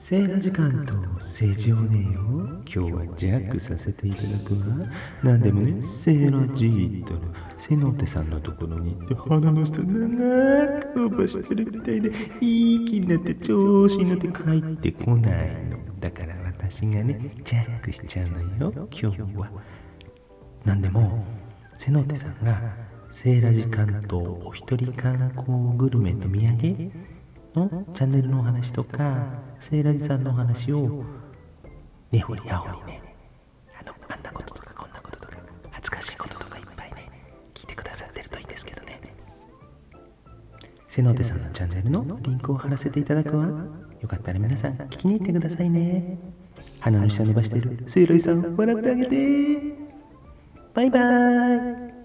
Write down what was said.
セーラ時間と正常ねよ。今日はジャックさせていただくわ。なんでもねセーラジートのセノテさんのところに行って鼻の下長く伸ばしてるみたいでいい気になって調子に乗って帰ってこないの。だから私がねジャックしちゃうのよ。今日は。なんでもセノテさんがセーラ時間とお一人観光グルメと土産のチャンネルのお話とか、セイラジさんのお話を、根掘り葉掘りね、あの、あんなこととかこんなこととか、恥ずかしいこととかいっぱいね、聞いてくださってるといいんですけどね。瀬ノ手さんのチャンネルのリンクを貼らせていただくわ。よかったら皆さん聞きに行ってくださいね。鼻の下伸ばしてるセイラジさん、笑ってあげて。バイバーイ。